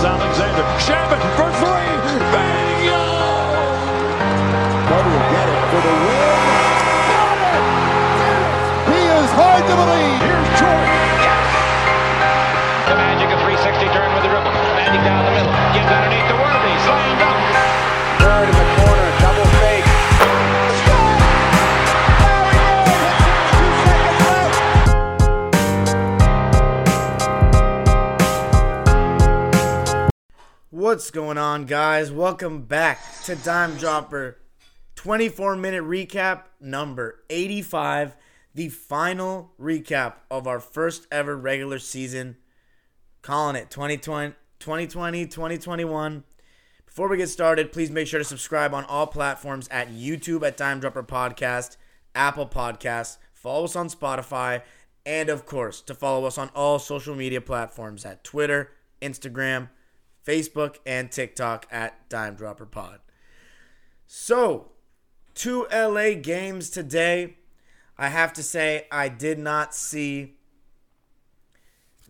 is What's going on, guys? Welcome back to Dime Dropper 24 minute recap number 85, the final recap of our first ever regular season. Calling it 2020, 2020 2021. Before we get started, please make sure to subscribe on all platforms at YouTube at Dime Dropper Podcast, Apple Podcasts, follow us on Spotify, and of course, to follow us on all social media platforms at Twitter, Instagram, Facebook, and TikTok at Dime Dropper Pod. So, two LA games today. I have to say, I did not see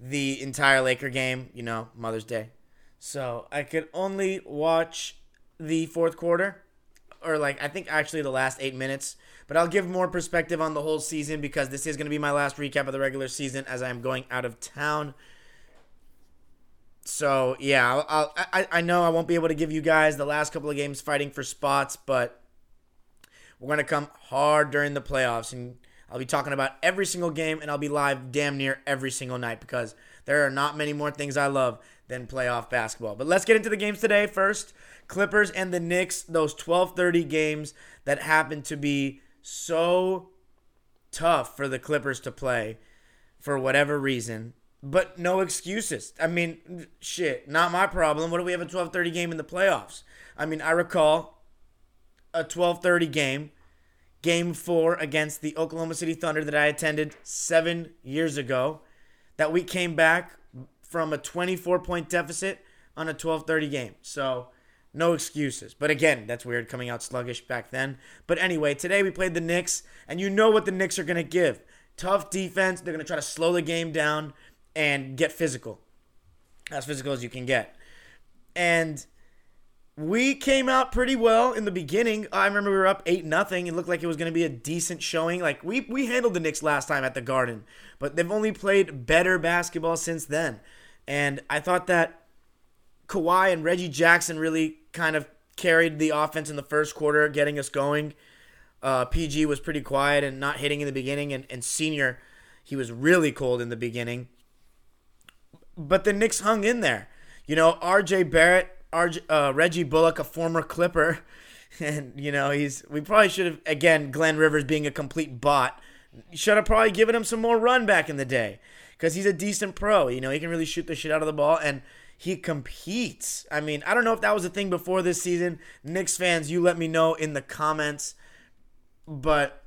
the entire Laker game, you know, Mother's Day. So, I could only watch the fourth quarter, or like, I think actually the last eight minutes. But I'll give more perspective on the whole season because this is going to be my last recap of the regular season as I am going out of town. So yeah, I'll, I I know I won't be able to give you guys the last couple of games fighting for spots, but we're gonna come hard during the playoffs, and I'll be talking about every single game, and I'll be live damn near every single night because there are not many more things I love than playoff basketball. But let's get into the games today. First, Clippers and the Knicks, those 12:30 games that happen to be so tough for the Clippers to play for whatever reason but no excuses. I mean, shit, not my problem. What do we have a 12:30 game in the playoffs? I mean, I recall a 12:30 game, game 4 against the Oklahoma City Thunder that I attended 7 years ago that we came back from a 24-point deficit on a 12:30 game. So, no excuses. But again, that's weird coming out sluggish back then. But anyway, today we played the Knicks and you know what the Knicks are going to give. Tough defense. They're going to try to slow the game down and get physical. As physical as you can get. And we came out pretty well in the beginning. I remember we were up 8 nothing. It looked like it was going to be a decent showing. Like we we handled the Knicks last time at the Garden, but they've only played better basketball since then. And I thought that Kawhi and Reggie Jackson really kind of carried the offense in the first quarter, getting us going. Uh, PG was pretty quiet and not hitting in the beginning, and, and Senior, he was really cold in the beginning but the Knicks hung in there. You know, R.J. Barrett, RJ, uh, Reggie Bullock, a former Clipper, and you know he's. We probably should have again Glenn Rivers being a complete bot. Should have probably given him some more run back in the day because he's a decent pro. You know, he can really shoot the shit out of the ball and he competes. I mean, I don't know if that was a thing before this season. Knicks fans, you let me know in the comments. But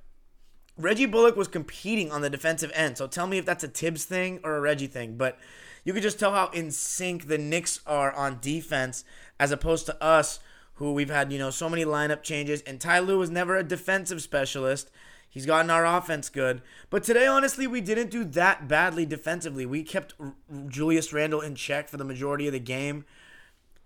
Reggie Bullock was competing on the defensive end. So tell me if that's a Thibs thing or a Reggie thing. But you can just tell how in sync the Knicks are on defense as opposed to us, who we've had, you know, so many lineup changes. And Ty Lue was never a defensive specialist. He's gotten our offense good. But today, honestly, we didn't do that badly defensively. We kept Julius Randle in check for the majority of the game.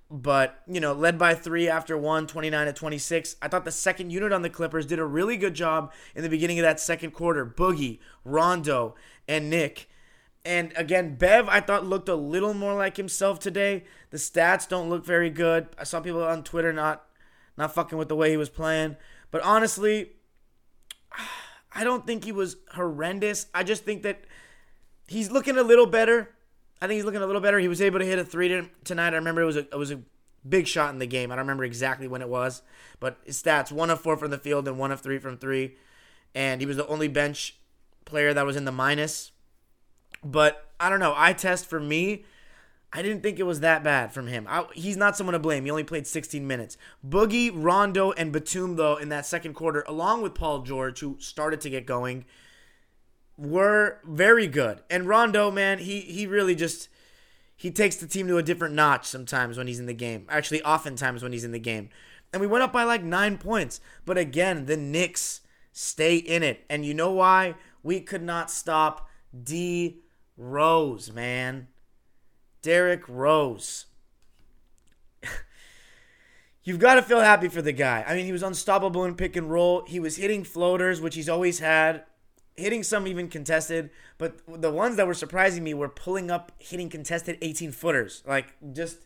But, you know, led by three after one, 29 to 26. I thought the second unit on the Clippers did a really good job in the beginning of that second quarter. Boogie, Rondo, and Nick. And again, Bev, I thought looked a little more like himself today. The stats don't look very good. I saw people on Twitter not not fucking with the way he was playing. But honestly, I don't think he was horrendous. I just think that he's looking a little better. I think he's looking a little better. He was able to hit a three tonight. I remember it was a it was a big shot in the game. I don't remember exactly when it was, but his stats: one of four from the field and one of three from three. And he was the only bench player that was in the minus. But I don't know. I test for me, I didn't think it was that bad from him. I, he's not someone to blame. He only played 16 minutes. Boogie, Rondo, and Batum, though, in that second quarter, along with Paul George, who started to get going, were very good. And Rondo, man, he he really just he takes the team to a different notch sometimes when he's in the game. Actually, oftentimes when he's in the game. And we went up by like nine points. But again, the Knicks stay in it. And you know why? We could not stop D Rose, man. Derrick Rose. you've got to feel happy for the guy. I mean, he was unstoppable in pick and roll. He was hitting floaters, which he's always had, hitting some even contested. But the ones that were surprising me were pulling up, hitting contested 18 footers. Like, just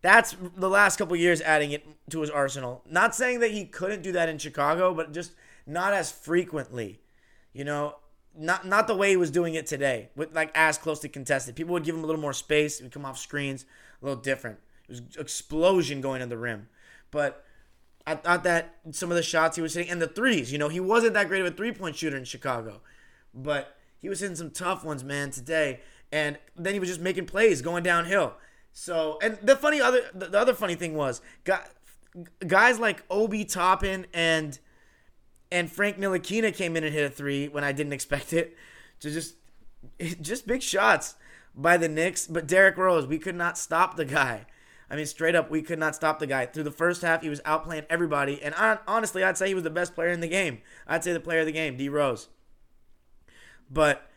that's the last couple years adding it to his arsenal. Not saying that he couldn't do that in Chicago, but just not as frequently. You know, not not the way he was doing it today, with like as closely contested. People would give him a little more space. He would come off screens a little different. It was explosion going to the rim, but I thought that some of the shots he was hitting and the threes. You know, he wasn't that great of a three point shooter in Chicago, but he was hitting some tough ones, man, today. And then he was just making plays going downhill. So, and the funny other the other funny thing was, guys like Obi Toppin and and Frank Ntilikina came in and hit a three when I didn't expect it. To just just big shots by the Knicks, but Derrick Rose, we could not stop the guy. I mean, straight up, we could not stop the guy. Through the first half, he was outplaying everybody, and honestly, I'd say he was the best player in the game. I'd say the player of the game, D Rose. But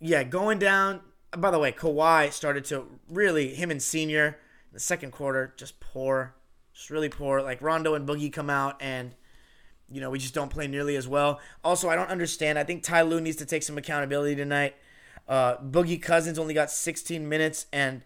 yeah, going down. By the way, Kawhi started to really him and Senior in the second quarter just poor, just really poor. Like Rondo and Boogie come out and you know, we just don't play nearly as well. Also, I don't understand. I think Ty Lue needs to take some accountability tonight. Uh, Boogie Cousins only got 16 minutes, and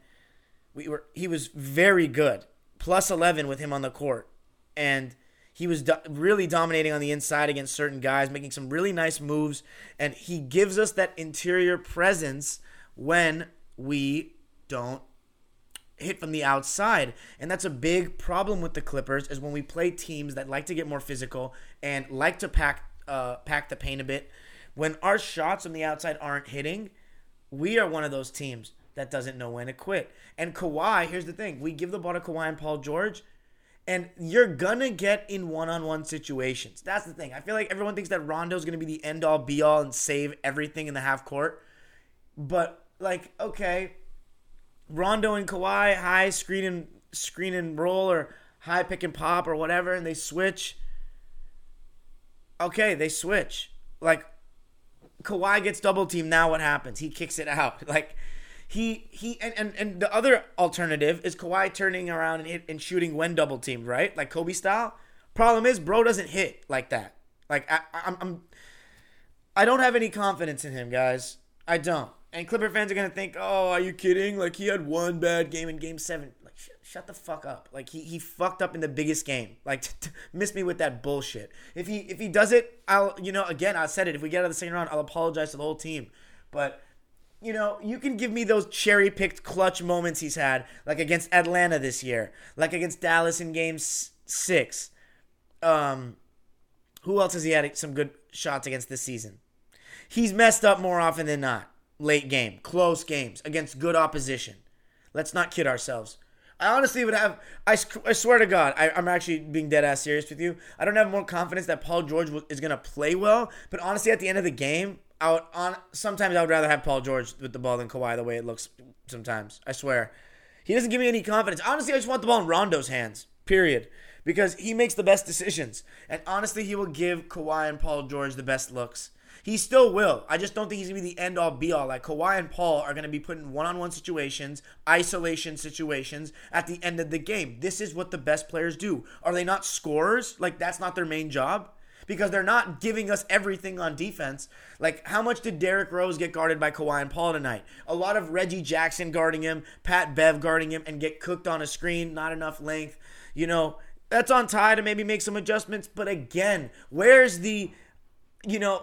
we were he was very good, plus 11 with him on the court, and he was do- really dominating on the inside against certain guys, making some really nice moves, and he gives us that interior presence when we don't hit from the outside. And that's a big problem with the Clippers is when we play teams that like to get more physical and like to pack uh, pack the paint a bit. When our shots from the outside aren't hitting, we are one of those teams that doesn't know when to quit. And Kawhi, here's the thing: we give the ball to Kawhi and Paul George, and you're gonna get in one-on-one situations. That's the thing. I feel like everyone thinks that Rondo's gonna be the end-all, be-all, and save everything in the half court. But like, okay, Rondo and Kawhi high screen and screen and roll or high pick and pop or whatever, and they switch. Okay, they switch. Like Kawhi gets double teamed. Now what happens? He kicks it out. Like he he and, and, and the other alternative is Kawhi turning around and hit, and shooting when double teamed, right? Like Kobe style. Problem is, bro doesn't hit like that. Like I, I'm, I'm I don't have any confidence in him, guys. I don't. And Clipper fans are gonna think, "Oh, are you kidding? Like he had one bad game in Game Seven. Like, sh- shut the fuck up. Like he he fucked up in the biggest game. Like t- t- miss me with that bullshit. If he if he does it, I'll you know again I said it. If we get out of the second round, I'll apologize to the whole team. But you know, you can give me those cherry picked clutch moments he's had, like against Atlanta this year, like against Dallas in Game Six. Um, who else has he had some good shots against this season? He's messed up more often than not late game, close games against good opposition. Let's not kid ourselves. I honestly would have. I, I swear to God, I, am actually being dead ass serious with you. I don't have more confidence that Paul George is going to play well. But honestly, at the end of the game, I would on sometimes I would rather have Paul George with the ball than Kawhi. The way it looks sometimes, I swear, he doesn't give me any confidence. Honestly, I just want the ball in Rondo's hands. Period. Because he makes the best decisions, and honestly, he will give Kawhi and Paul George the best looks. He still will. I just don't think he's gonna be the end all be all. Like Kawhi and Paul are gonna be put in one on one situations, isolation situations at the end of the game. This is what the best players do. Are they not scorers? Like that's not their main job? Because they're not giving us everything on defense. Like, how much did Derrick Rose get guarded by Kawhi and Paul tonight? A lot of Reggie Jackson guarding him, Pat Bev guarding him, and get cooked on a screen, not enough length. You know, that's on Ty to maybe make some adjustments. But again, where's the, you know,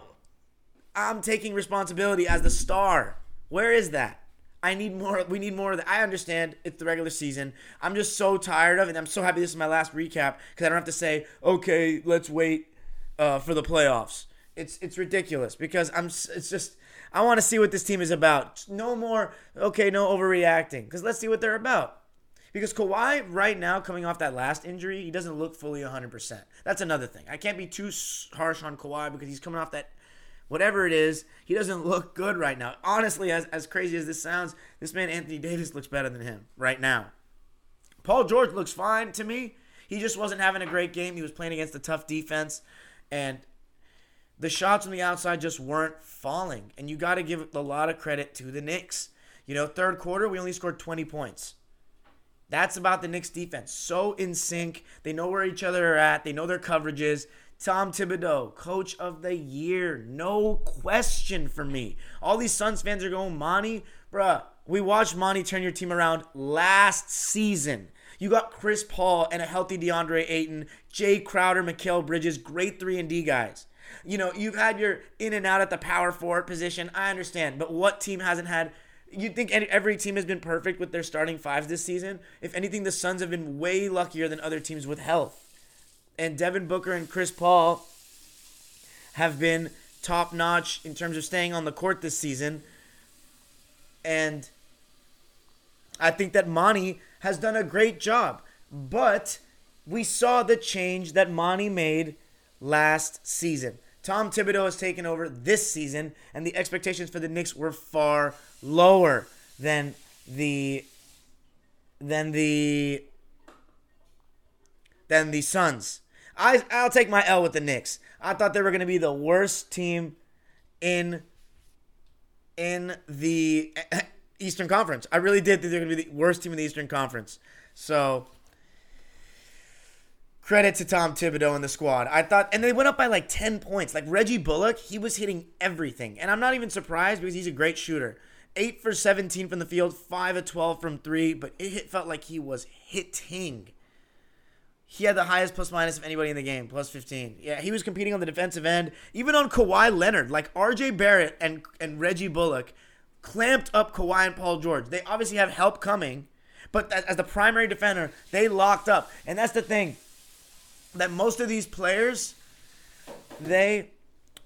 I'm taking responsibility as the star. Where is that? I need more. We need more of that. I understand it's the regular season. I'm just so tired of it. I'm so happy this is my last recap because I don't have to say, okay, let's wait uh, for the playoffs. It's it's ridiculous because I'm. It's just I want to see what this team is about. No more. Okay, no overreacting because let's see what they're about. Because Kawhi, right now, coming off that last injury, he doesn't look fully 100%. That's another thing. I can't be too harsh on Kawhi because he's coming off that whatever it is, he doesn't look good right now. Honestly, as, as crazy as this sounds, this man, Anthony Davis, looks better than him right now. Paul George looks fine to me. He just wasn't having a great game. He was playing against a tough defense, and the shots on the outside just weren't falling. And you got to give a lot of credit to the Knicks. You know, third quarter, we only scored 20 points. That's about the Knicks defense. So in sync. They know where each other are at. They know their coverages. Tom Thibodeau, coach of the year. No question for me. All these Suns fans are going, Monty, bruh, we watched Monty turn your team around last season. You got Chris Paul and a healthy DeAndre Ayton, Jae Crowder, Mikal Bridges, great 3 and D guys. You know, you've had your in and out at the power forward position. I understand. But what team hasn't had You'd think every team has been perfect with their starting fives this season. If anything, the Suns have been way luckier than other teams with health. And Devin Booker and Chris Paul have been top notch in terms of staying on the court this season. And I think that Monty has done a great job. But we saw the change that Monty made last season. Tom Thibodeau has taken over this season, and the expectations for the Knicks were far lower than the than the than the Suns. I I'll take my L with the Knicks. I thought they were going to be the worst team in in the Eastern Conference. I really did think they're going to be the worst team in the Eastern Conference. So credit to Tom Thibodeau and the squad. I thought, and they went up by like 10 points. Like Reggie Bullock, he was hitting everything. And I'm not even surprised because he's a great shooter. 8 for 17 from the field, 5 of 12 from 3, but it felt like he was hitting. He had the highest plus minus of anybody in the game, plus 15. Yeah, he was competing on the defensive end, even on Kawhi Leonard. Like RJ Barrett and, and Reggie Bullock clamped up Kawhi and Paul George. They obviously have help coming, but as the primary defender, they locked up. And that's the thing that most of these players, they,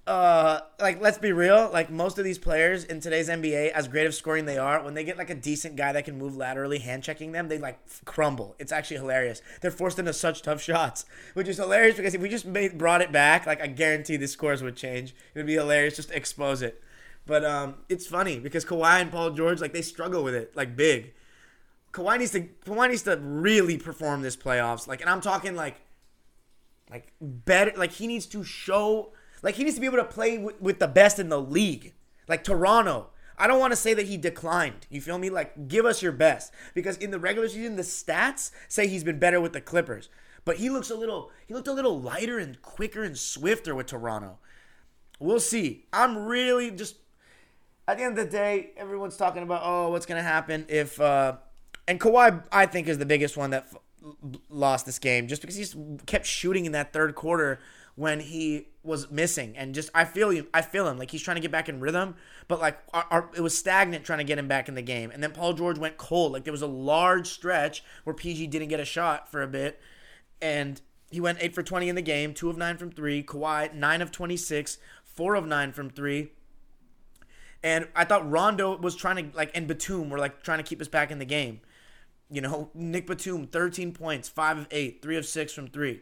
uh, like let's be real, like most of these players in today's NBA, as great of scoring they are, when they get like a decent guy that can move laterally, hand checking them, they like crumble. It's actually hilarious. They're forced into such tough shots, which is hilarious because if we just made brought it back, like I guarantee the scores would change. It would be hilarious just to expose it. But um, it's funny because Kawhi and Paul George, like they struggle with it, like big. Kawhi needs to Kawhi needs to really perform this playoffs, like, and I'm talking like like better, like he needs to show, like he needs to be able to play with, with the best in the league. Like Toronto, I don't want to say that he declined. You feel me? Like give us your best because in the regular season the stats say he's been better with the Clippers, but he looks a little he looked a little lighter and quicker and swifter with Toronto. We'll see. I'm really just at the end of the day, everyone's talking about oh what's gonna happen if uh and Kawhi I think is the biggest one that lost this game just because he kept shooting in that third quarter when he was missing. And just I feel him I feel him. Like he's trying to get back in rhythm but like our, our, it was stagnant trying to get him back in the game. And then Paul George went cold. Like there was a large stretch where PG didn't get a shot for a bit. And he went 8 for 20 in the game 2 of 9 from 3 Kawhi 9 of 26 4 of 9 from 3 and I thought Rondo was trying to like and Batum were like trying to keep us back in the game. You know, Nick Batum, 13 points, 5 of 8, 3 of 6 from 3.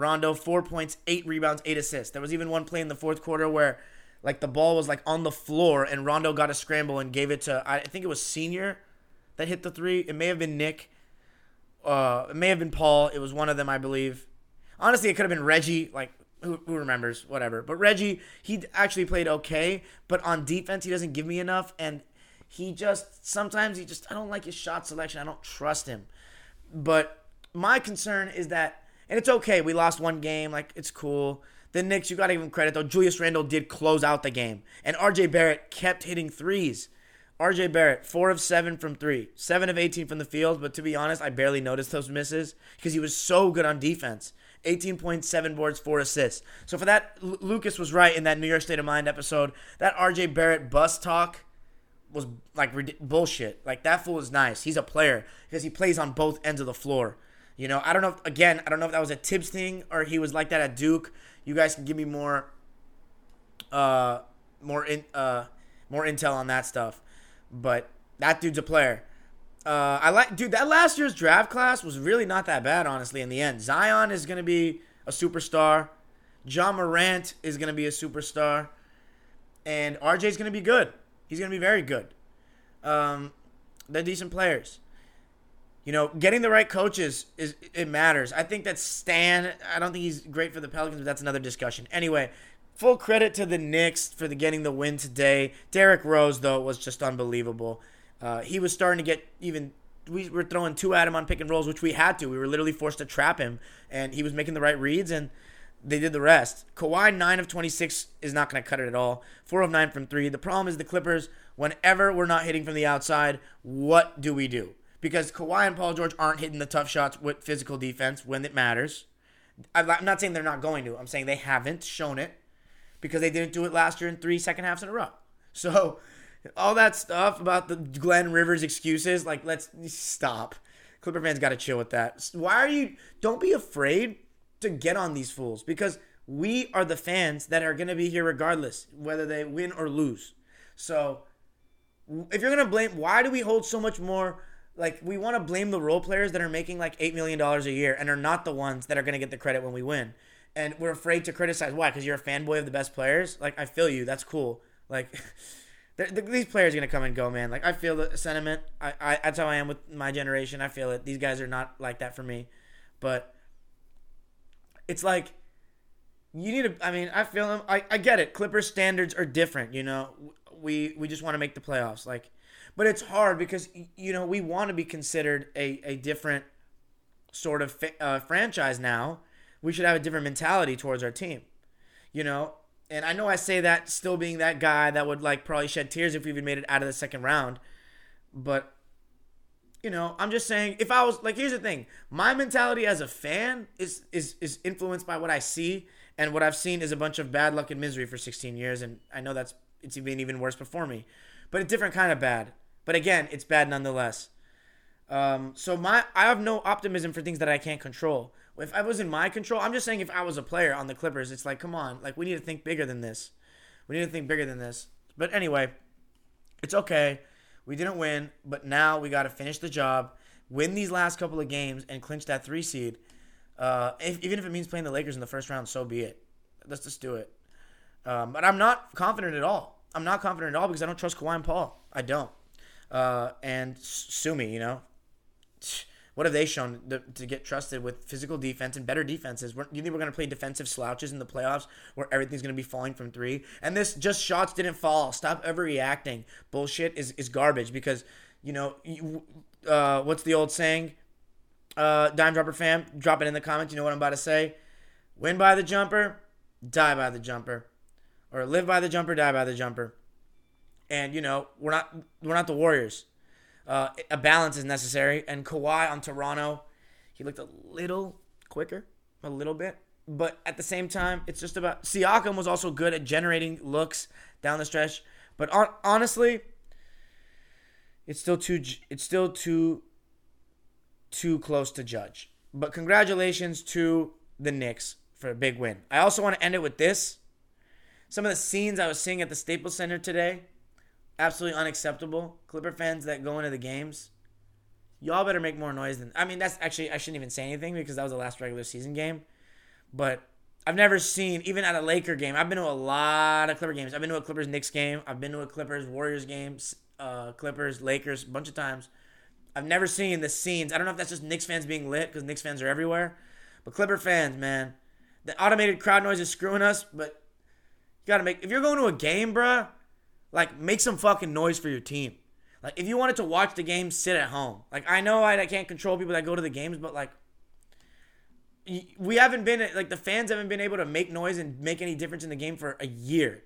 Rondo, 4 points, 8 rebounds, 8 assists. There was even one play in the fourth quarter where, like, the ball was, like, on the floor and Rondo got a scramble and gave it to, I think it was Senior that hit the three. It may have been Nick. Uh, it may have been Paul. It was one of them, I believe. Honestly, it could have been Reggie. Like, who, who remembers? Whatever. But Reggie, he actually played okay. But on defense, he doesn't give me enough. And he just sometimes he just I don't like his shot selection. I don't trust him. But my concern is that and it's okay. We lost one game, like it's cool. The Knicks, you got to give him credit though. Julius Randle did close out the game, and RJ Barrett kept hitting threes. RJ Barrett, four of seven from three, seven of 18 from the field. But to be honest, I barely noticed those misses because he was so good on defense. 18.7 boards, four assists. So for that, L- Lucas was right in that New York State of Mind episode. That RJ Barrett bus talk was like bullshit. Like that fool is nice. He's a player because he plays on both ends of the floor. You know, I don't know. If, again, I don't know if that was a Thibs thing or he was like that at Duke. You guys can give me more, uh, more in, uh, more intel on that stuff. But that dude's a player. Uh, I like, dude. That last year's draft class was really not that bad, honestly. In the end, Zion is gonna be a superstar. Ja Morant is gonna be a superstar, and RJ's gonna be good. He's to be very good. Um, they're decent players. You know, getting the right coaches is it matters. I think that Stan. I don't think he's great for the Pelicans, but that's another discussion. Anyway, full credit to the Knicks for the getting the win today. Derrick Rose though was just unbelievable. Uh, he was starting to get even we were throwing two at him on pick and rolls, which we had to. We were literally forced to trap him, and he was making the right reads, and they did the rest. Kawhi nine of twenty six is not going to cut it at all. Four of nine from three. The problem is the Clippers. Whenever we're not hitting from the outside, what do we do? Because Kawhi and Paul George aren't hitting the tough shots with physical defense when it matters. I'm not saying they're not going to. I'm saying they haven't shown it because they didn't do it last year in three second halves in a row. So all that stuff about the Glenn Rivers excuses, like let's stop. Clipper fans got to chill with that. Why are you? Don't be afraid to get on these fools because we are the fans that are going to be here regardless, whether they win or lose. So if you're going to blame, why do we hold so much more? Like we want to blame the role players that are making like eight million dollars a year and are not the ones that are going to get the credit when we win. And we're afraid to criticize. Why? Because you're a fanboy of the best players. Like I feel you. That's cool. Like. these players are gonna come and go, man. Like I feel the sentiment. I, I that's how I am with my generation. I feel it. These guys are not like that for me, but it's like you need to. I mean, I feel them. I, I get it. Clippers standards are different. You know, we we just want to make the playoffs. Like, but it's hard because you know we want to be considered a a different sort of uh, franchise now. We should have a different mentality towards our team. You know, and I know I say that still being that guy that would like probably shed tears if we even made it out of the second round. But you know, I'm just saying if I was like here's the thing. My mentality as a fan is is is influenced by what I see and what I've seen is a bunch of bad luck and misery for 16 years and I know that's it's been even worse before me. But a different kind of bad. But again, it's bad nonetheless. Um, so my I have no optimism for things that I can't control. If I was in my control, I'm just saying if I was a player on the Clippers, it's like, come on, like we need to think bigger than this. We need to think bigger than this. But anyway, it's okay. We didn't win, but now we got to finish the job, win these last couple of games, and clinch that three seed. Uh, if, even if it means playing the Lakers in the first round, so be it. Let's just do it. Um, but I'm not confident at all. I'm not confident at all because I don't trust Kawhi and Paul. I don't. Uh, and sue me, you know. What have they shown to, to get trusted with physical defense and better defenses? We're, you think we're going to play defensive slouches in the playoffs where everything's going to be falling from three? And this just shots didn't fall. Stop overreacting. Bullshit is, is garbage because, you know, you, uh, what's the old saying? Uh, Dime Dropper fam, drop it in the comments. You know what I'm about to say? Win by the jumper, die by the jumper. Or live by the jumper, die by the jumper. And, you know, we're not we're not the Warriors. Uh, a balance is necessary. And Kawhi on Toronto, he looked a little quicker, a little bit. But at the same time, it's just about Siakam was also good at generating looks down the stretch. But on, honestly, it's still too it's still too too close to judge. But congratulations to the Knicks for a big win. I also want to end it with this. Some of the scenes I was seeing at the Staples Center today absolutely unacceptable. Clipper fans that go into the games, y'all better make more noise than. I mean, that's actually I shouldn't even say anything because that was the last regular season game. But I've never seen even at a Laker game. I've been to a lot of Clipper games. I've been to a Clippers Knicks game. I've been to a Clippers Warriors game. Uh, Clippers Lakers a bunch of times. I've never seen the scenes. I don't know if that's just Knicks fans being lit because Knicks fans are everywhere. But Clipper fans, man, the automated crowd noise is screwing us. But you gotta make if you're going to a game, bruh like, make some fucking noise for your team. Like, if you wanted to watch the game, sit at home. Like, I know I, I can't control people that go to the games, but like, we haven't been like the fans haven't been able to make noise and make any difference in the game for a year.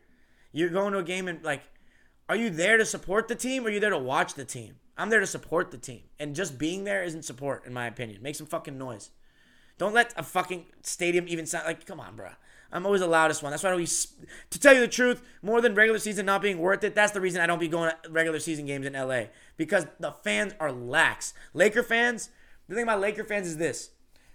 You're going to a game and like, are you there to support the team or are you there to watch the team? I'm there to support the team, and just being there isn't support, in my opinion. Make some fucking noise. Don't let a fucking stadium even sound like. Come on, bro. I'm always the loudest one. That's why we, to tell you the truth, more than regular season not being worth it. That's the reason I don't be going to regular season games in LA because the fans are lax. Laker fans. The thing about Laker fans is this: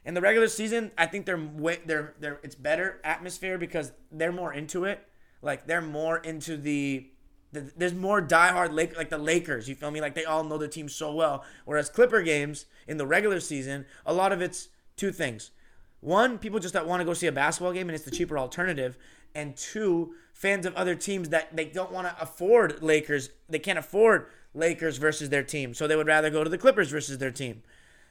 in the regular season, I think they're way they're they're it's better atmosphere because they're more into it. Like they're more into the. the there's more diehard Lake like the Lakers. You feel me? Like they all know their team so well. Whereas Clipper games in the regular season, a lot of it's two things one, people just want to go see a basketball game and it's the cheaper alternative. And two, fans of other teams that they don't want to afford Lakers. They can't afford Lakers versus their team. So they would rather go to the Clippers versus their team.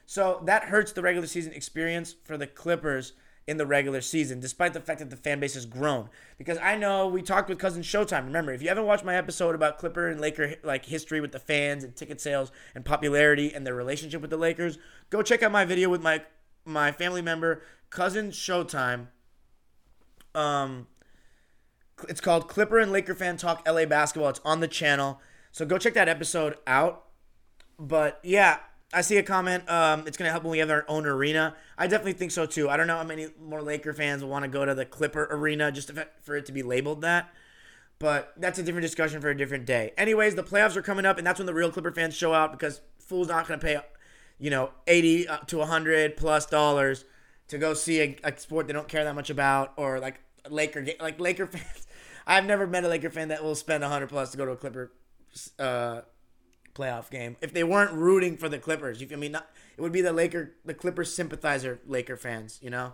So that hurts the regular season experience for the Clippers in the regular season, despite the fact that the fan base has grown. Because I know we talked with cousin Showtime. Remember, if you haven't watched my episode about Clipper and Laker like history with the fans and ticket sales and popularity and their relationship with the Lakers, go check out my video with my my family member cousin Showtime. Um, it's called Clipper and Laker Fan Talk LA Basketball. It's on the channel. So go check that episode out. But yeah, I see a comment. Um, it's gonna help when we have our own arena. I definitely think so too. I don't know how many more Laker fans will want to go to the Clipper arena just for it to be labeled that. But that's a different discussion for a different day. Anyways, the playoffs are coming up, and that's when the real Clipper fans show out because fools not gonna pay, you know, eighty to hundred plus dollars to go see a, a sport they don't care that much about, or like Laker like Laker fans. I've never met a Laker fan that will spend hundred plus to go to a Clipper uh, playoff game if they weren't rooting for the Clippers. You feel me? Not, it would be the Laker, the Clippers sympathizer Laker fans. You know.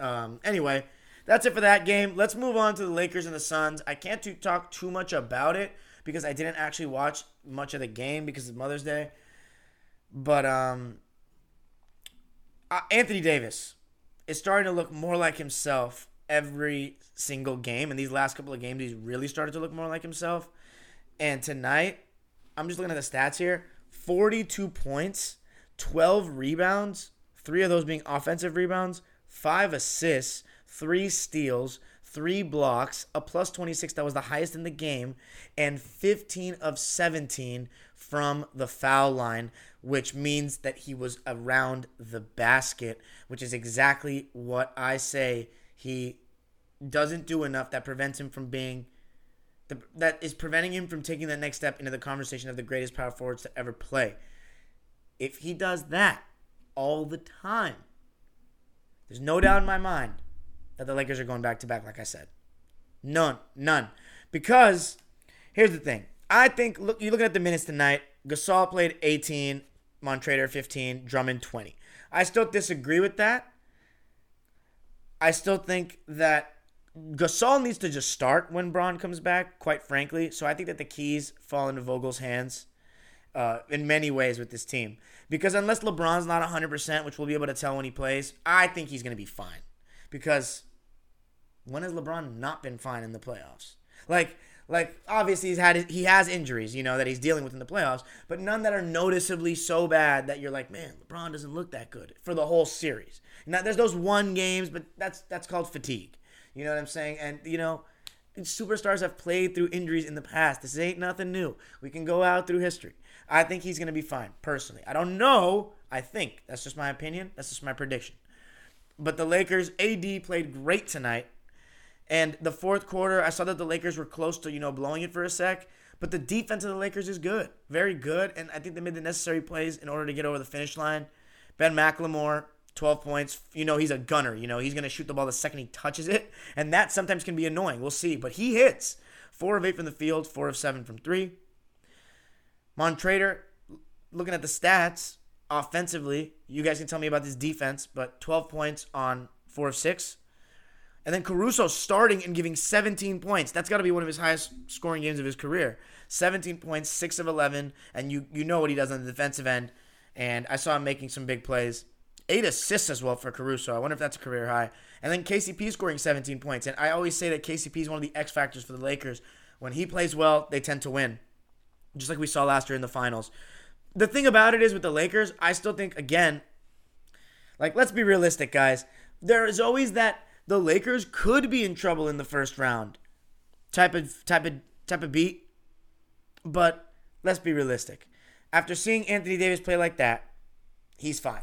Um, anyway, that's it for that game. Let's move on to the Lakers and the Suns. I can't talk too much about it because I didn't actually watch much of the game because of Mother's Day. But um, uh, Anthony Davis is starting to look more like himself every single game. And these last couple of games, he's really started to look more like himself. And tonight, I'm just looking at the stats here 42 points, 12 rebounds, three of those being offensive rebounds, five assists, three steals, three blocks, a plus 26 that was the highest in the game, and 15 of 17 from the foul line, which means that he was around the basket, which is exactly what I say he doesn't do enough that prevents him from being the, that is preventing him from taking the next step into the conversation of the greatest power forwards to ever play. If he does that all the time, there's no doubt in my mind that the Lakers are going back to back, like I said. None. None. Because here's the thing. I think look you're looking at the minutes tonight. Gasol played 18, Montrezl 15, Drummond 20. I still disagree with that. I still think that Gasol needs to just start when Bron comes back, quite frankly. So I think that the keys fall into Vogel's hands uh, in many ways with this team. Because unless LeBron's not 100%, which we'll be able to tell when he plays, I think he's going to be fine. Because when has LeBron not been fine in the playoffs? Like, like obviously he's had he has injuries, you know, that he's dealing with in the playoffs, but none that are noticeably so bad that you're like, man, LeBron doesn't look that good for the whole series. Now there's those one games, but that's that's called fatigue. You know what I'm saying? And you know, superstars have played through injuries in the past. This ain't nothing new. We can go out through history. I think he's to be fine, personally. I don't know. I think. That's just my opinion. That's just my prediction. But the Lakers, AD played great tonight. And the fourth quarter, I saw that the Lakers were close to, you know, blowing it for a sec. But the defense of the Lakers is good. Very good. And I think they made the necessary plays in order to get over the finish line. Ben McLemore 12 points. You know, he's a gunner. You know, he's going to shoot the ball the second he touches it. And that sometimes can be annoying. We'll see. But he hits. Four of eight from the field, four of seven from three. Montrezl, looking at the stats offensively, you guys can tell me about this defense, but 12 points on four of six. And then Caruso starting and giving 17 points. That's got to be one of his highest scoring games of his career. 17 points, 6 of 11, and you you know what he does on the defensive end. And I saw him making some big plays eight assists as well for Caruso. I wonder if that's a career high. And then KCP scoring 17 points. And I always say that KCP is one of the X factors for the Lakers. When he plays well, they tend to win, just like we saw last year in the finals. The thing about it is with the Lakers, I still think again, like let's be realistic, guys. There is always that the Lakers could be in trouble in the first round type of type of type of beat. But let's be realistic. After seeing Anthony Davis play like that, he's fine.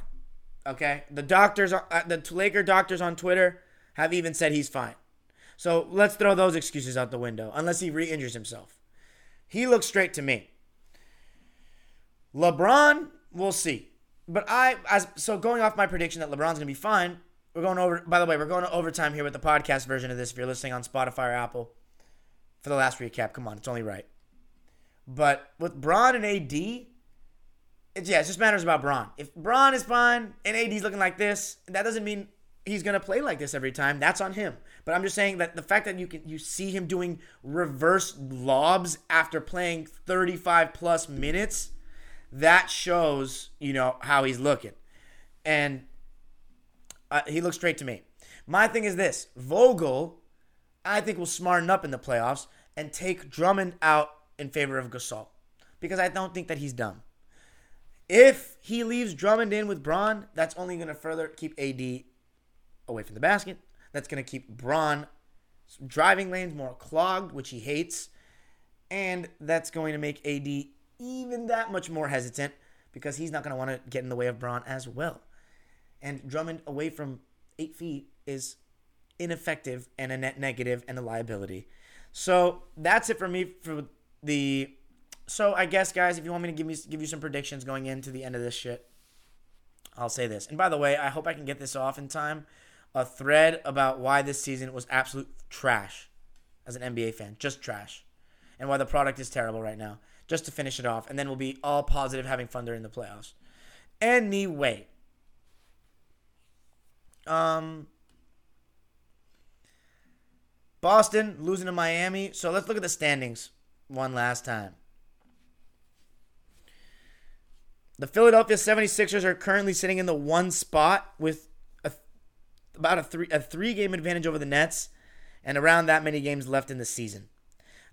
Okay, the doctors, uh, the Laker doctors on Twitter have even said he's fine. So let's throw those excuses out the window, unless he re-injures himself. He looks straight to me. LeBron, we'll see. But I, as so going off my prediction that LeBron's gonna be fine. We're going over. By the way, we're going to overtime here with the podcast version of this. If you're listening on Spotify or Apple, for the last recap, come on, it's only right. But with Bron and AD, it's, yeah, it just matters about Bron. If Bron is fine and AD's looking like this, that doesn't mean he's gonna play like this every time. That's on him. But I'm just saying that the fact that you can you see him doing reverse lobs after playing 35 plus minutes, that shows you know how he's looking, and uh, he looks straight to me. My thing is this Vogel, I think, will smarten up in the playoffs and take Drummond out in favor of Gasol because I don't think that he's dumb. If he leaves Drummond in with Bron, that's only going to further keep AD away from the basket. That's going to keep Bron driving lanes more clogged, which he hates. And that's going to make AD even that much more hesitant because he's not going to want to get in the way of Bron as well. And Drummond away from eight feet is ineffective and a net negative and a liability. So that's it for me for the. So I guess guys, if you want me to give me give you some predictions going into the end of this shit, I'll say this. And by the way, I hope I can get this off in time. A thread about why this season was absolute trash as an NBA fan, just trash, and why the product is terrible right now. Just to finish it off, and then we'll be all positive, having fun during the playoffs. Anyway, um, Boston losing to Miami. So let's look at the standings one last time. The Philadelphia 76ers are currently sitting in the one spot with a, about a three a three game advantage over the Nets and around that many games left in the season.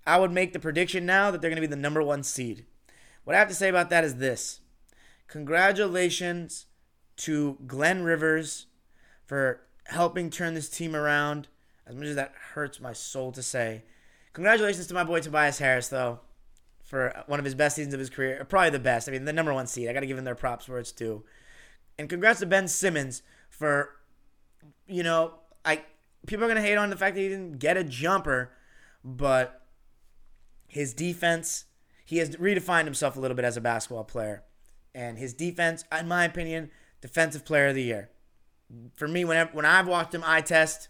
I would make the prediction now that they're going to be the number 1 seed. What I have to say about that is this. Congratulations to Glenn Rivers for helping turn this team around as much as that hurts my soul to say. Congratulations to my boy Tobias Harris, though, for one of his best seasons of his career. Probably the best. I mean, the number one seed. I got to give him their props where it's due. And congrats to Ben Simmons for, you know, I people are gonna hate on the fact that he didn't get a jumper, but his defense, he has redefined himself a little bit as a basketball player, and his defense, in my opinion, defensive player of the year. For me, whenever when I've watched him I test,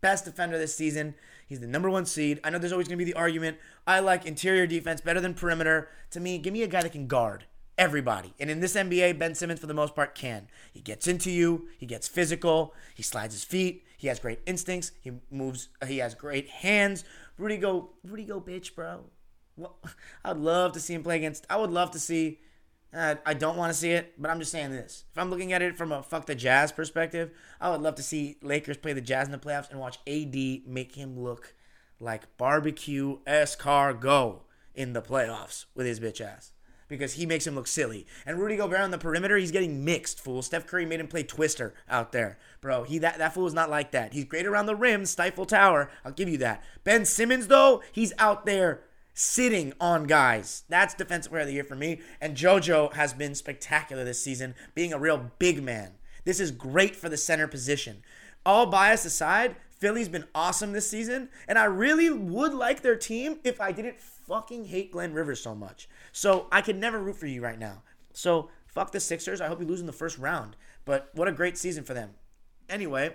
best defender this season. He's the number one seed. I know there's always going to be the argument. I like interior defense better than perimeter. To me, give me a guy that can guard everybody. And in this NBA, Ben Simmons, for the most part, can. He gets into you. He gets physical. He slides his feet. He has great instincts. He moves. He has great hands. Rudy go, Rudy go, bitch, bro. Well, I'd love to see him play against. I would love to see uh, I don't want to see it, but I'm just saying this. If I'm looking at it from a fuck the Jazz perspective, I would love to see Lakers play the Jazz in the playoffs and watch AD make him look like barbecue escargot in the playoffs with his bitch ass. Because he makes him look silly. And Rudy Gobert on the perimeter, he's getting mixed, fool. Steph Curry made him play Twister out there. Bro, he that, that fool is not like that. He's great around the rim, stifle tower. I'll give you that. Ben Simmons, though, he's out there sitting on guys. That's defensive player of the year for me. And JoJo has been spectacular this season, being a real big man. This is great for the center position. All bias aside, Philly's been awesome this season, and I really would like their team if I didn't fucking hate Glenn Rivers so much. So I could never root for you right now. So fuck the Sixers. I hope you lose in the first round. But what a great season for them. Anyway,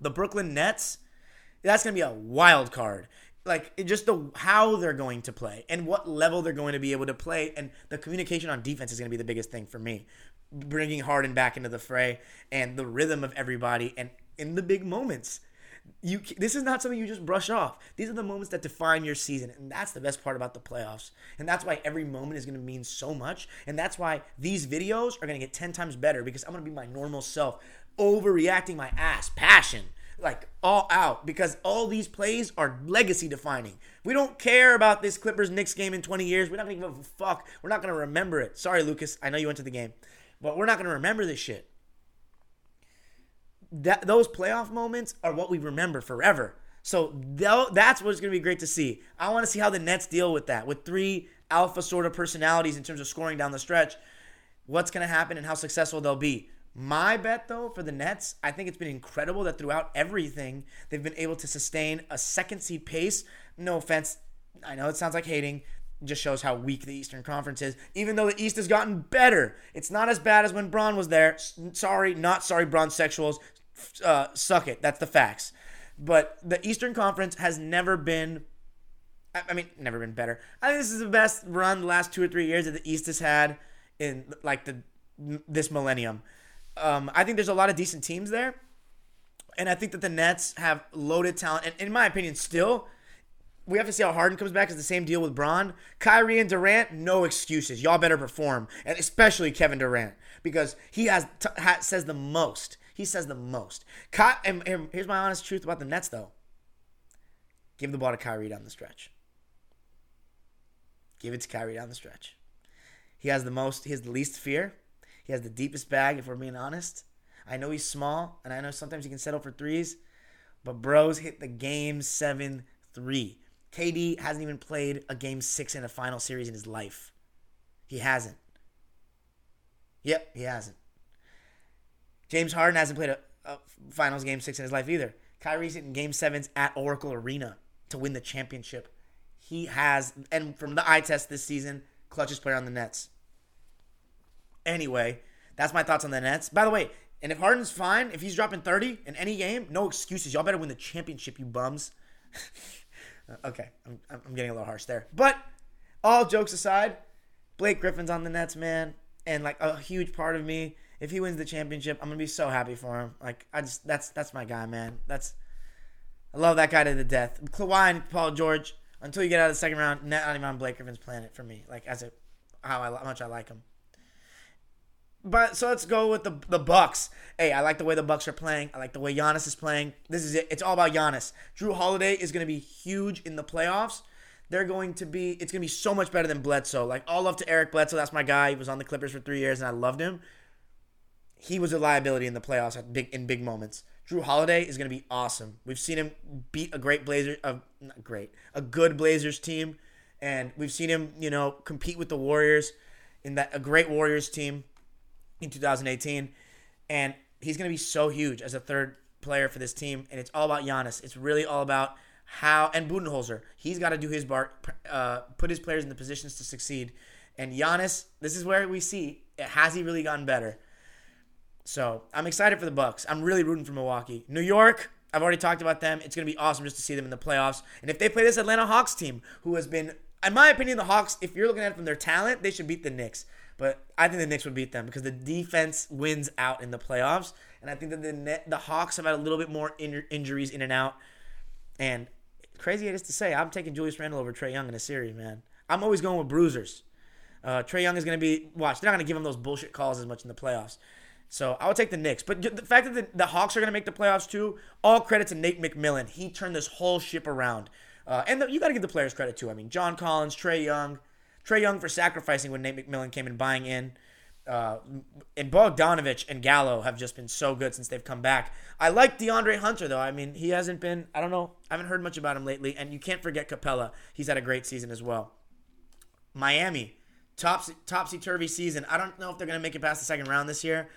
the Brooklyn Nets, that's going to be a wild card like just the how they're going to play and what level they're going to be able to play and the communication on defense is going to be the biggest thing for me bringing Harden back into the fray and the rhythm of everybody and in the big moments you this is not something you just brush off these are the moments that define your season and that's the best part about the playoffs and that's why every moment is going to mean so much and that's why these videos are going to get 10 times better because I'm going to be my normal self overreacting my ass passion like all out because all these plays are legacy defining. We don't care about this Clippers Knicks game in 20 years. We're not gonna give a fuck. We're not gonna remember it. Sorry, Lucas. I know you went to the game, but we're not gonna remember this shit. That those playoff moments are what we remember forever. So that's what's gonna be great to see. I want to see how the Nets deal with that with three alpha sort of personalities in terms of scoring down the stretch. What's gonna happen and how successful they'll be. My bet, though, for the Nets, I think it's been incredible that throughout everything, they've been able to sustain a second seed pace. No offense, I know it sounds like hating. It just shows how weak the Eastern Conference is. Even though the East has gotten better, it's not as bad as when Bron was there. Sorry, not sorry, Bron sexuals. Uh, suck it. That's the facts. But the Eastern Conference has never been I mean, never been better. I think this is the best run the last two or three years that the East has had in like the this millennium. Um, I think there's a lot of decent teams there. And I think that the Nets have loaded talent. And in my opinion, still, we have to see how Harden comes back. It's the same deal with Bron. Kyrie and Durant, no excuses. Y'all better perform. And especially Kevin Durant. Because he has t- ha- says the most. He says the most. Ky- and here's my honest truth about the Nets, though. Give the ball to Kyrie down the stretch. Give it to Kyrie down the stretch. He has the most. He has the least fear. He has the deepest bag. If we're being honest, I know he's small, and I know sometimes he can settle for threes, but bros hit the game seven three. KD hasn't even played a game six in a final series in his life. He hasn't. Yep, he hasn't. James Harden hasn't played a, a finals game six in his life either. Kyrie's in game sevens at Oracle Arena to win the championship. He has, and from the eye test this season, clutchest player on the Nets. Anyway, that's my thoughts on the Nets. By the way, and if Harden's fine, if he's dropping 30 in any game, no excuses. Y'all better win the championship, you bums. okay, I'm, I'm getting a little harsh there. But all jokes aside, Blake Griffin's on the Nets, man. And like a huge part of me, if he wins the championship, I'm gonna be so happy for him. Like I just that's that's my guy, man. That's I love that guy to the death. Kawhi and Paul George, until you get out of the second round, not even on Blake Griffin's planet for me. Like as a how, I, how much I like him. But so let's go with the the Bucks. Hey, I like the way the Bucks are playing. I like the way Giannis is playing. This is it. It's all about Giannis. Jrue Holiday is going to be huge in the playoffs. They're going to be. It's going to be so much better than Bledsoe. Like all love to Eric Bledsoe. That's my guy. He was on the Clippers for three years, and I loved him. He was a liability in the playoffs at big in big moments. Jrue Holiday is going to be awesome. We've seen him beat a great Blazer, uh, not great, a good Blazers team, and we've seen him, you know, compete with the Warriors in that a great Warriors team in 2018, and he's going to be so huge as a third player for this team. And it's all about Giannis. It's really all about how and Budenholzer. He's got to do his part, uh, put his players in the positions to succeed. And Giannis, this is where we see has he really gotten better. So I'm excited for the Bucks. I'm really rooting for Milwaukee. New York, I've already talked about them. It's going to be awesome just to see them in the playoffs. And if they play this Atlanta Hawks team, who has been, in my opinion, the Hawks, if you're looking at it from their talent, they should beat the Knicks. But I think the Knicks would beat them because the defense wins out in the playoffs. And I think that the net, the Hawks have had a little bit more in, injuries in and out. And crazy it is to say, I'm taking Julius Randle over Trae Young in a series, man. I'm always going with bruisers. Uh, Trae Young is going to be, watch, they're not going to give him those bullshit calls as much in the playoffs. So I would take the Knicks. But the fact that the, the Hawks are going to make the playoffs too, all credit to Nate McMillan. He turned this whole ship around. Uh, and the, you got to give the players credit too. I mean, John Collins, Trae Young, Trae Young for sacrificing when Nate McMillan came and buying in. Uh, and Bogdanovic and Gallo have just been so good since they've come back. I like DeAndre Hunter though. I mean, he hasn't been. I don't know. I haven't heard much about him lately. And you can't forget Capela. He's had a great season as well. Miami, topsy topsy turvy season. I don't know if they're gonna make it past the second round this year,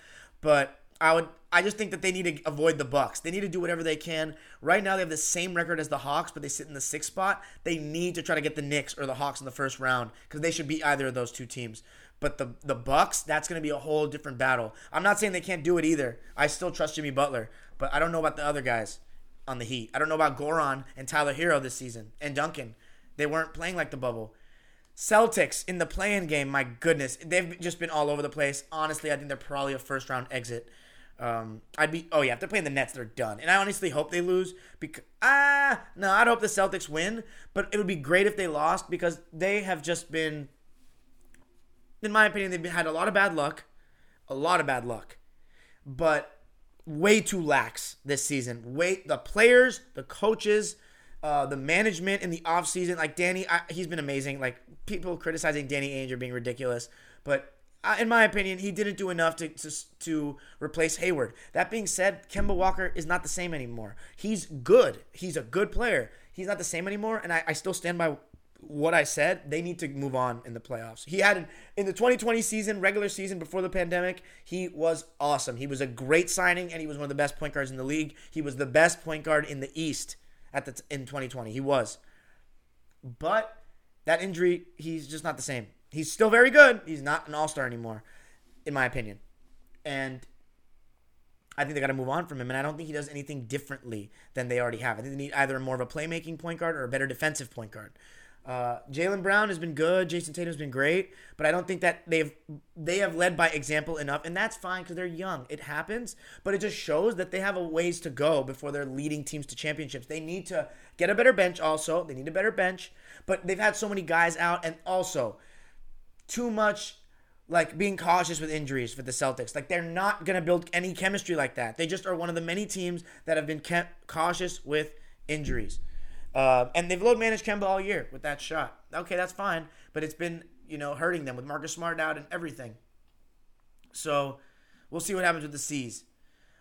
but I would. I just think that they need to avoid the Bucks. They need to do whatever they can. Right now, they have the same record as the Hawks, but they sit in the sixth spot. They need to try to get the Knicks or the Hawks in the first round because they should beat either of those two teams. But the the Bucks, that's going to be a whole different battle. I'm not saying they can't do it either. I still trust Jimmy Butler, but I don't know about the other guys on the Heat. I don't know about Goran and Tyler Herro this season and Duncan. They weren't playing like the bubble. Celtics in the play-in game, my goodness, they've just been all over the place. Honestly, I think they're probably a first round exit. Um, I'd be oh yeah, if they're playing the Nets, they're done. And I honestly hope they lose because ah no, I'd hope the Celtics win, but it would be great if they lost because they have just been, in my opinion, they've had a lot of bad luck, a lot of bad luck, but way too lax this season. Wait, the players, the coaches, uh, the management in the offseason, like Danny, I, he's been amazing. Like people criticizing Danny Ainge are being ridiculous, but uh, in my opinion, he didn't do enough to, to to replace Hayward. That being said, Kemba Walker is not the same anymore. He's good. He's a good player. He's not the same anymore, and I, I still stand by what I said. They need to move on in the playoffs. He had in the 2020 season, regular season before the pandemic, he was awesome. He was a great signing, and he was one of the best point guards in the league. He was the best point guard in the East at the in 2020. He was, but that injury, he's just not the same. He's still very good. He's not an all star anymore, in my opinion. And I think they got to move on from him. And I don't think he does anything differently than they already have. I think they need either more of a playmaking point guard or a better defensive point guard. Uh, Jaylen Brown has been good. Jayson Tatum's been great, but I don't think that they've they have led by example enough, and that's fine because they're young. It happens, but it just shows that they have a ways to go before they're leading teams to championships. They need to get a better bench. Also, they need a better bench, but they've had so many guys out, and also too much like being cautious with injuries for the Celtics. Like they're not going to build any chemistry like that. They just are one of the many teams that have been kept cautious with injuries. Uh, and they've load managed Kemba all year with that shot. Okay, that's fine, but it's been you know hurting them with Marcus Smart out and everything. So we'll see what happens with the C's.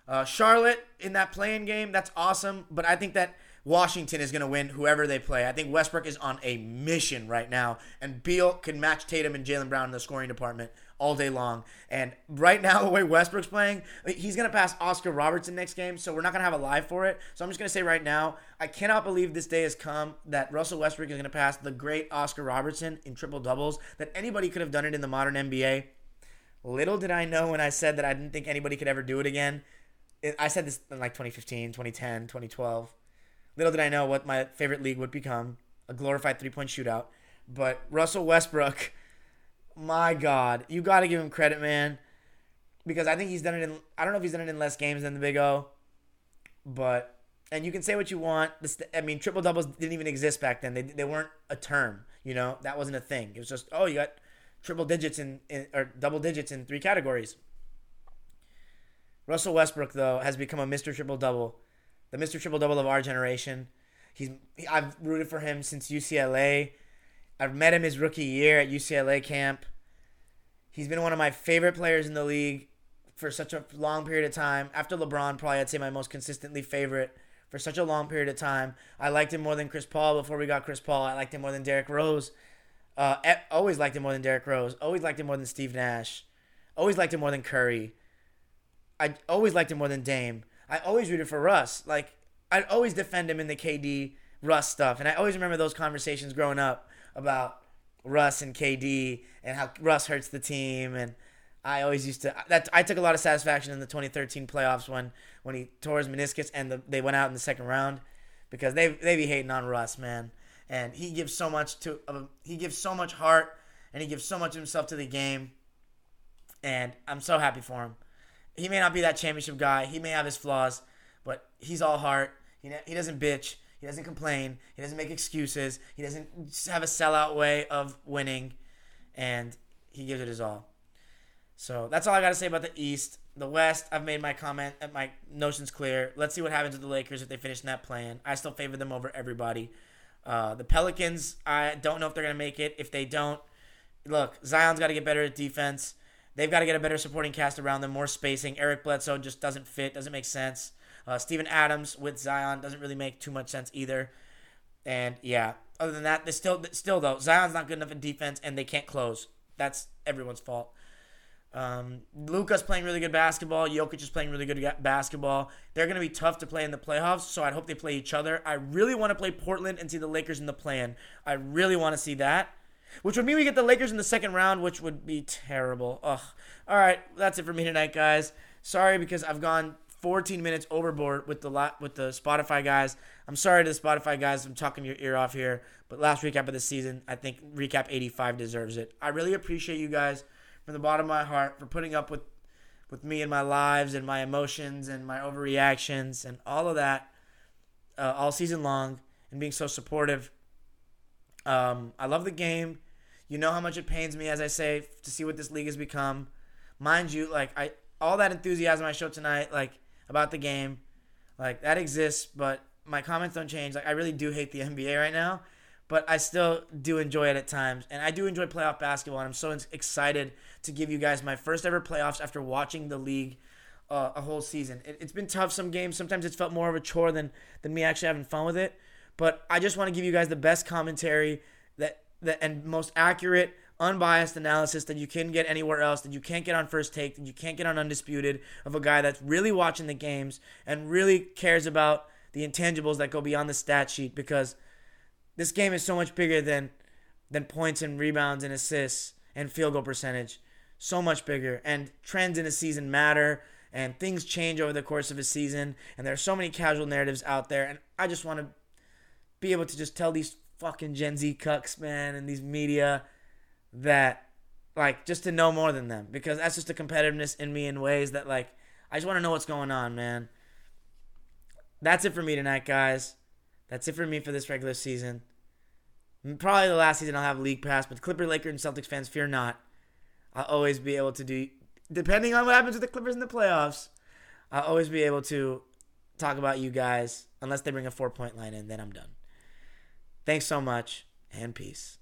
Uh, Charlotte in that play-in game, that's awesome, but I think that Washington is going to win whoever they play. I think Westbrook is on a mission right now, and Beal can match Tatum and Jaylen Brown in the scoring department all day long. And right now, the way Westbrook's playing, he's going to pass Oscar Robertson next game, so we're not going to have a live for it. So I'm just going to say right now, I cannot believe this day has come that Russell Westbrook is going to pass the great Oscar Robertson in triple doubles, that anybody could have done it in the modern NBA. Little did I know when I said that I didn't think anybody could ever do it again. I said this in like 2015, 2010, 2012. Little did I know what my favorite league would become a glorified three point shootout. But Russell Westbrook, my God, you got to give him credit, man. Because I think he's done it in, I don't know if he's done it in less games than the Big O. But, and you can say what you want. This, I mean, triple doubles didn't even exist back then. They, they weren't a term, you know? That wasn't a thing. It was just, oh, you got triple digits in, in or double digits in three categories. Russell Westbrook though has become a Mr. Triple Double, the Mr. Triple Double of our generation. He's I've rooted for him since UCLA. I've met him his rookie year at UCLA camp. He's been one of my favorite players in the league for such a long period of time. After LeBron, probably I'd say my most consistently favorite for such a long period of time. I liked him more than Chris Paul before we got Chris Paul. I liked him more than Derrick Rose. Uh, always liked him more than Derrick Rose. Always liked him more than Steve Nash. Always liked him more than Curry. I always liked him more than Dame. I always rooted for Russ. Like I'd always defend him in the KD Russ stuff, and I always remember those conversations growing up about Russ and KD and how Russ hurts the team. And I always used to that I took a lot of satisfaction in the 2013 playoffs when when he tore his meniscus and the, they went out in the second round because they they be hating on Russ, man. And he gives so much to uh, he gives so much heart and he gives so much of himself to the game. And i'm so happy for him. He may not be that championship guy. He may have his flaws but he's all heart. He, he doesn't bitch he doesn't complain he doesn't make excuses he doesn't have a sellout way of winning and he gives it his all so that's all i got to say about the east the west i've made my comment my notions clear let's see what happens with the lakers if they finish in that plan i still favor them over everybody uh, the Pelicans, I don't know if they're going to make it. If they don't, look, Zion's got to get better at defense. They've got to get a better supporting cast around them, more spacing. Eric Bledsoe just doesn't fit, doesn't make sense. Uh, Steven Adams with Zion doesn't really make too much sense either. And yeah, other than that, they still still though Zion's not good enough in defense, and they can't close. That's everyone's fault. Um, Luka's playing really good basketball. Jokic is playing really good basketball. They're going to be tough to play in the playoffs, so I hope they play each other. I really want to play Portland and see the Lakers in the plan. I really want to see that. Which would mean we get the Lakers in the second round, which would be terrible. Ugh. All right, that's it for me tonight, guys. Sorry because I've gone 14 minutes overboard with the with the Spotify guys. I'm sorry to the Spotify guys. I'm talking your ear off here. But last recap of the season, I think recap 85 deserves it. I really appreciate you guys from the bottom of my heart for putting up with with me and my lives and my emotions and my overreactions and all of that uh, all season long and being so supportive. Um, I love the game. You know how much it pains me, as I say, to see what this league has become. Mind you, like I all that enthusiasm I showed tonight, like about the game, like that exists, but my comments don't change. Like I really do hate the NBA right now, but I still do enjoy it at times. And I do enjoy playoff basketball, and I'm so excited to give you guys my first ever playoffs after watching the league uh, a whole season. It, has been tough some games. Sometimes it's felt more of a chore than, than me actually having fun with it. But I just want to give you guys the best commentary that, that and most accurate, unbiased analysis that you can get anywhere else, that you can't get on First Take, that you can't get on Undisputed, of a guy that's really watching the games and really cares about the intangibles that go beyond the stat sheet because – this game is so much bigger than than points and rebounds and assists and field goal percentage. So much bigger. And trends in a season matter and things change over the course of a season and there are so many casual narratives out there and I just want to be able to just tell these fucking Gen Z cucks, man, and these media that like just to know more than them because that's just a competitiveness in me in ways that like I just want to know what's going on, man. That's it for me tonight, guys. That's it for me for this regular season. Probably the last season I'll have League Pass, but Clipper, Laker, and Celtics fans, fear not. I'll always be able to do, depending on what happens with the Clippers in the playoffs, I'll always be able to talk about you guys. Unless they bring a four point line in, then I'm done. Thanks so much and peace.